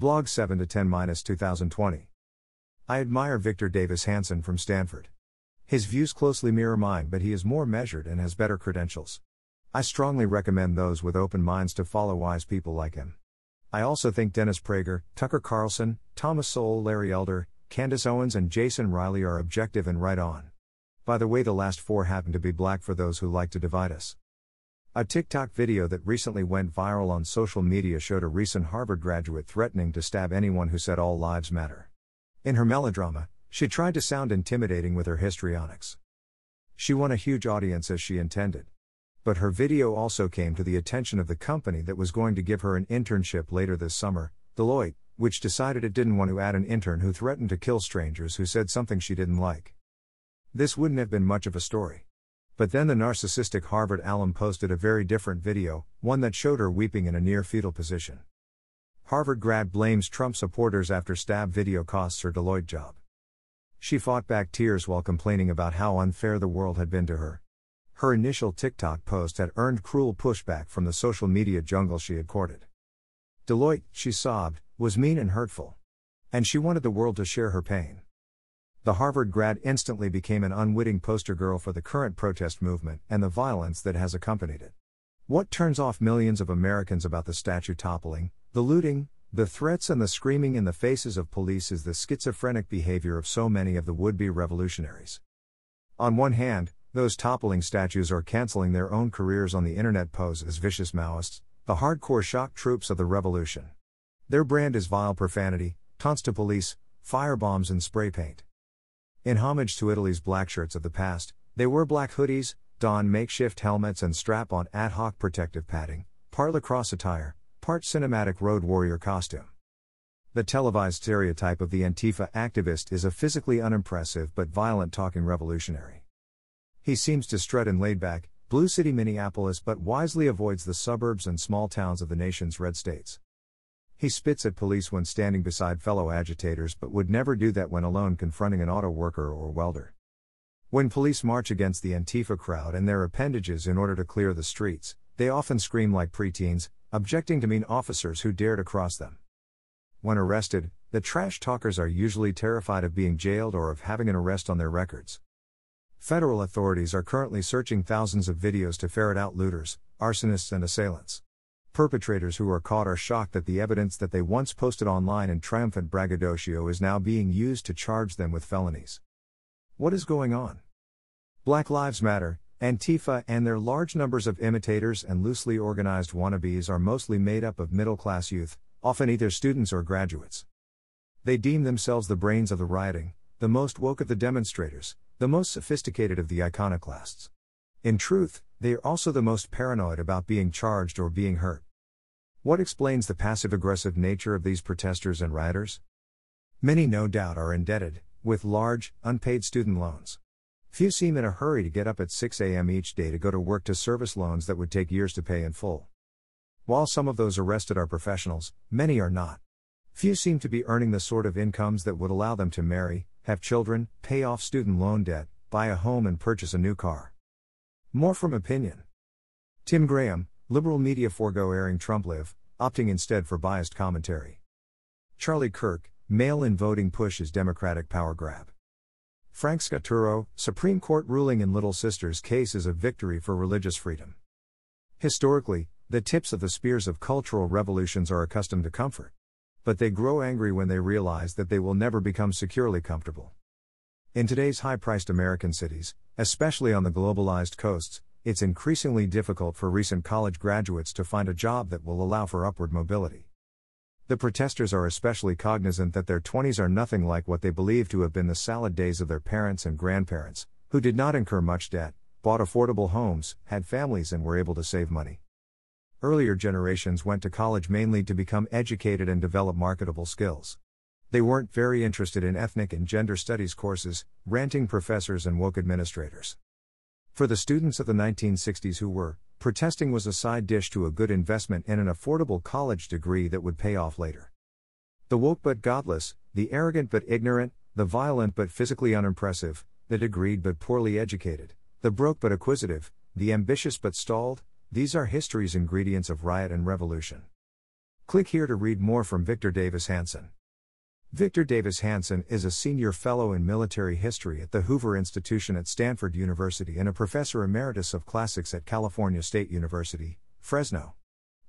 Blog 7 to 10 2020. I admire Victor Davis Hanson from Stanford. His views closely mirror mine, but he is more measured and has better credentials. I strongly recommend those with open minds to follow wise people like him. I also think Dennis Prager, Tucker Carlson, Thomas Sowell, Larry Elder, Candace Owens, and Jason Riley are objective and right on. By the way, the last four happen to be black for those who like to divide us. A TikTok video that recently went viral on social media showed a recent Harvard graduate threatening to stab anyone who said all lives matter. In her melodrama, she tried to sound intimidating with her histrionics. She won a huge audience as she intended. But her video also came to the attention of the company that was going to give her an internship later this summer, Deloitte, which decided it didn't want to add an intern who threatened to kill strangers who said something she didn't like. This wouldn't have been much of a story. But then the narcissistic Harvard alum posted a very different video, one that showed her weeping in a near fetal position. Harvard grad blames Trump supporters after stab video costs her Deloitte job. She fought back tears while complaining about how unfair the world had been to her. Her initial TikTok post had earned cruel pushback from the social media jungle she had courted. Deloitte, she sobbed, was mean and hurtful. And she wanted the world to share her pain. The Harvard grad instantly became an unwitting poster girl for the current protest movement and the violence that has accompanied it. What turns off millions of Americans about the statue toppling, the looting, the threats, and the screaming in the faces of police is the schizophrenic behavior of so many of the would be revolutionaries. On one hand, those toppling statues are canceling their own careers on the internet pose as vicious Maoists, the hardcore shock troops of the revolution. Their brand is vile profanity, taunts to police, firebombs, and spray paint. In homage to Italy's black shirts of the past, they wear black hoodies, don makeshift helmets, and strap on ad hoc protective padding, part lacrosse attire, part cinematic road warrior costume. The televised stereotype of the Antifa activist is a physically unimpressive but violent talking revolutionary. He seems to strut in laid back, blue city Minneapolis but wisely avoids the suburbs and small towns of the nation's red states. He spits at police when standing beside fellow agitators but would never do that when alone confronting an auto worker or welder. When police march against the Antifa crowd and their appendages in order to clear the streets, they often scream like preteens, objecting to mean officers who dare to cross them. When arrested, the trash talkers are usually terrified of being jailed or of having an arrest on their records. Federal authorities are currently searching thousands of videos to ferret out looters, arsonists, and assailants. Perpetrators who are caught are shocked that the evidence that they once posted online in triumphant braggadocio is now being used to charge them with felonies. What is going on? Black Lives Matter, Antifa, and their large numbers of imitators and loosely organized wannabes are mostly made up of middle class youth, often either students or graduates. They deem themselves the brains of the rioting, the most woke of the demonstrators, the most sophisticated of the iconoclasts. In truth, they are also the most paranoid about being charged or being hurt. What explains the passive aggressive nature of these protesters and rioters? Many, no doubt, are indebted, with large, unpaid student loans. Few seem in a hurry to get up at 6 a.m. each day to go to work to service loans that would take years to pay in full. While some of those arrested are professionals, many are not. Few seem to be earning the sort of incomes that would allow them to marry, have children, pay off student loan debt, buy a home, and purchase a new car. More from opinion. Tim Graham, liberal media forego airing Trump live, opting instead for biased commentary. Charlie Kirk, mail in voting pushes Democratic power grab. Frank Scaturro, Supreme Court ruling in Little Sister's case is a victory for religious freedom. Historically, the tips of the spears of cultural revolutions are accustomed to comfort. But they grow angry when they realize that they will never become securely comfortable. In today's high priced American cities, especially on the globalized coasts, it's increasingly difficult for recent college graduates to find a job that will allow for upward mobility. The protesters are especially cognizant that their 20s are nothing like what they believe to have been the salad days of their parents and grandparents, who did not incur much debt, bought affordable homes, had families, and were able to save money. Earlier generations went to college mainly to become educated and develop marketable skills. They weren't very interested in ethnic and gender studies courses, ranting professors, and woke administrators. For the students of the 1960s who were, protesting was a side dish to a good investment in an affordable college degree that would pay off later. The woke but godless, the arrogant but ignorant, the violent but physically unimpressive, the degreed but poorly educated, the broke but acquisitive, the ambitious but stalled, these are history's ingredients of riot and revolution. Click here to read more from Victor Davis Hanson. Victor Davis Hanson is a senior fellow in military history at the Hoover Institution at Stanford University and a professor emeritus of classics at California State University, Fresno.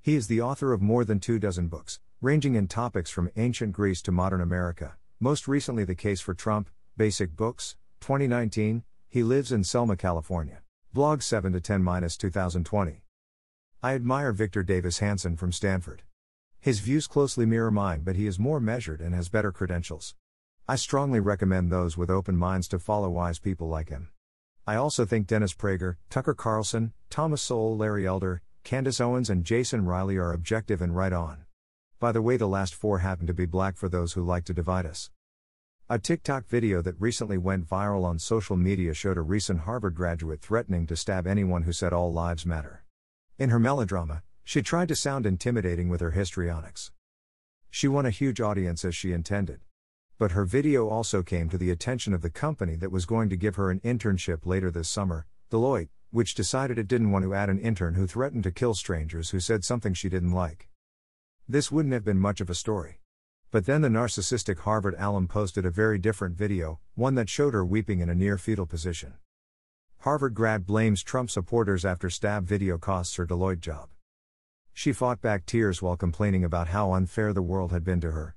He is the author of more than two dozen books, ranging in topics from ancient Greece to modern America, most recently The Case for Trump, Basic Books, 2019. He lives in Selma, California. Blog 7 to 10 2020. I admire Victor Davis Hanson from Stanford. His views closely mirror mine, but he is more measured and has better credentials. I strongly recommend those with open minds to follow wise people like him. I also think Dennis Prager, Tucker Carlson, Thomas Sowell, Larry Elder, Candace Owens, and Jason Riley are objective and right on. By the way, the last four happen to be black for those who like to divide us. A TikTok video that recently went viral on social media showed a recent Harvard graduate threatening to stab anyone who said all lives matter. In her melodrama, she tried to sound intimidating with her histrionics. She won a huge audience as she intended. But her video also came to the attention of the company that was going to give her an internship later this summer, Deloitte, which decided it didn't want to add an intern who threatened to kill strangers who said something she didn't like. This wouldn't have been much of a story. But then the narcissistic Harvard alum posted a very different video, one that showed her weeping in a near fetal position. Harvard grad blames Trump supporters after stab video costs her Deloitte job. She fought back tears while complaining about how unfair the world had been to her.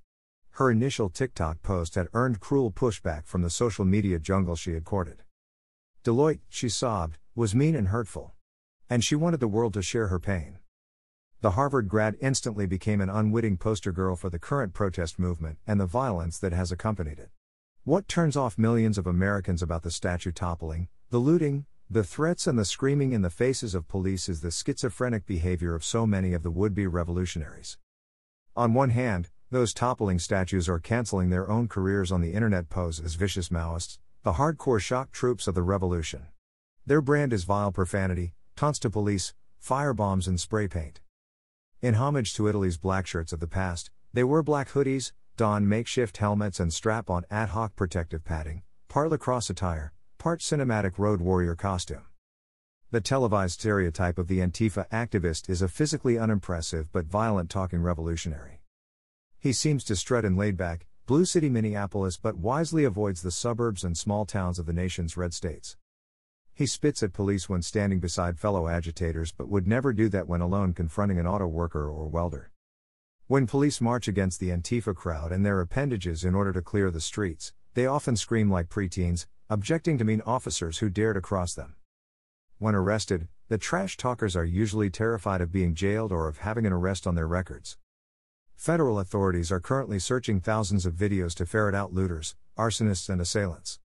Her initial TikTok post had earned cruel pushback from the social media jungle she had courted. Deloitte, she sobbed, was mean and hurtful. And she wanted the world to share her pain. The Harvard grad instantly became an unwitting poster girl for the current protest movement and the violence that has accompanied it. What turns off millions of Americans about the statue toppling, the looting, the threats and the screaming in the faces of police is the schizophrenic behavior of so many of the would be revolutionaries. On one hand, those toppling statues or canceling their own careers on the internet pose as vicious Maoists, the hardcore shock troops of the revolution. Their brand is vile profanity, taunts to police, firebombs, and spray paint. In homage to Italy's black shirts of the past, they wear black hoodies, don makeshift helmets, and strap on ad hoc protective padding, part lacrosse attire, part cinematic road warrior costume. The televised stereotype of the Antifa activist is a physically unimpressive but violent talking revolutionary. He seems to strut in laid back, blue city Minneapolis but wisely avoids the suburbs and small towns of the nation's red states. He spits at police when standing beside fellow agitators but would never do that when alone confronting an auto worker or welder. When police march against the Antifa crowd and their appendages in order to clear the streets, they often scream like preteens, objecting to mean officers who dare to cross them. When arrested, the trash talkers are usually terrified of being jailed or of having an arrest on their records. Federal authorities are currently searching thousands of videos to ferret out looters, arsonists, and assailants.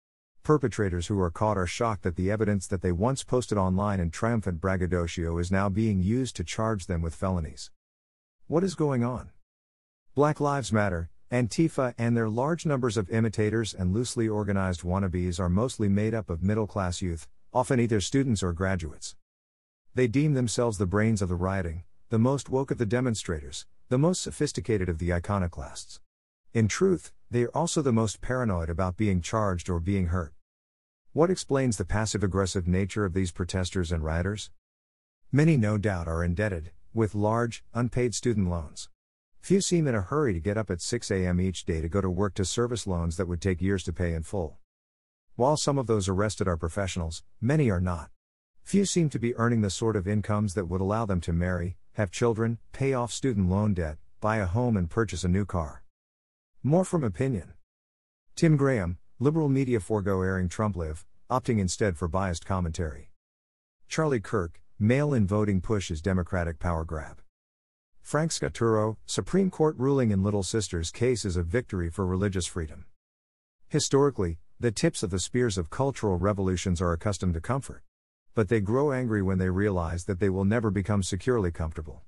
Perpetrators who are caught are shocked that the evidence that they once posted online in triumphant braggadocio is now being used to charge them with felonies. What is going on? Black Lives Matter, Antifa and their large numbers of imitators and loosely organized wannabes are mostly made up of middle class youth, often either students or graduates. They deem themselves the brains of the rioting, the most woke of the demonstrators, the most sophisticated of the iconoclasts. In truth, they are also the most paranoid about being charged or being hurt. What explains the passive aggressive nature of these protesters and rioters? Many, no doubt, are indebted, with large, unpaid student loans. Few seem in a hurry to get up at 6 a.m. each day to go to work to service loans that would take years to pay in full. While some of those arrested are professionals, many are not. Few seem to be earning the sort of incomes that would allow them to marry, have children, pay off student loan debt, buy a home, and purchase a new car. More from opinion. Tim Graham, liberal media forego airing Trump live, opting instead for biased commentary. Charlie Kirk, mail in voting push is Democratic power grab. Frank Scaturro, Supreme Court ruling in Little Sister's case is a victory for religious freedom. Historically, the tips of the spears of cultural revolutions are accustomed to comfort. But they grow angry when they realize that they will never become securely comfortable.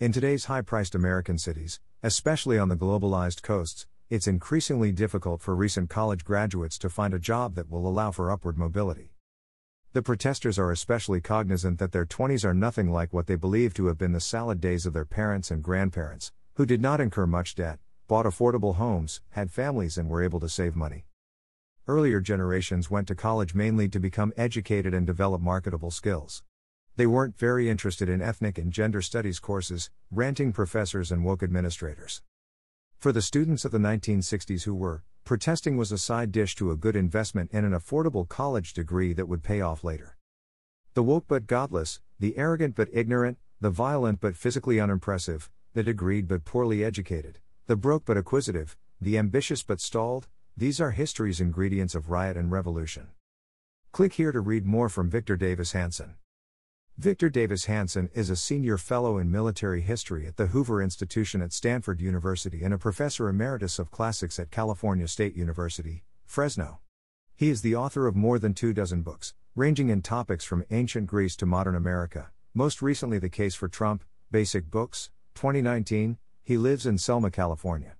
In today's high priced American cities, especially on the globalized coasts, it's increasingly difficult for recent college graduates to find a job that will allow for upward mobility. The protesters are especially cognizant that their 20s are nothing like what they believe to have been the salad days of their parents and grandparents, who did not incur much debt, bought affordable homes, had families, and were able to save money. Earlier generations went to college mainly to become educated and develop marketable skills. They weren't very interested in ethnic and gender studies courses, ranting professors, and woke administrators. For the students of the 1960s who were, protesting was a side dish to a good investment in an affordable college degree that would pay off later. The woke but godless, the arrogant but ignorant, the violent but physically unimpressive, the degreed but poorly educated, the broke but acquisitive, the ambitious but stalled, these are history's ingredients of riot and revolution. Click here to read more from Victor Davis Hanson. Victor Davis Hanson is a senior fellow in military history at the Hoover Institution at Stanford University and a professor emeritus of classics at California State University, Fresno. He is the author of more than two dozen books, ranging in topics from ancient Greece to modern America, most recently The Case for Trump, Basic Books, 2019. He lives in Selma, California.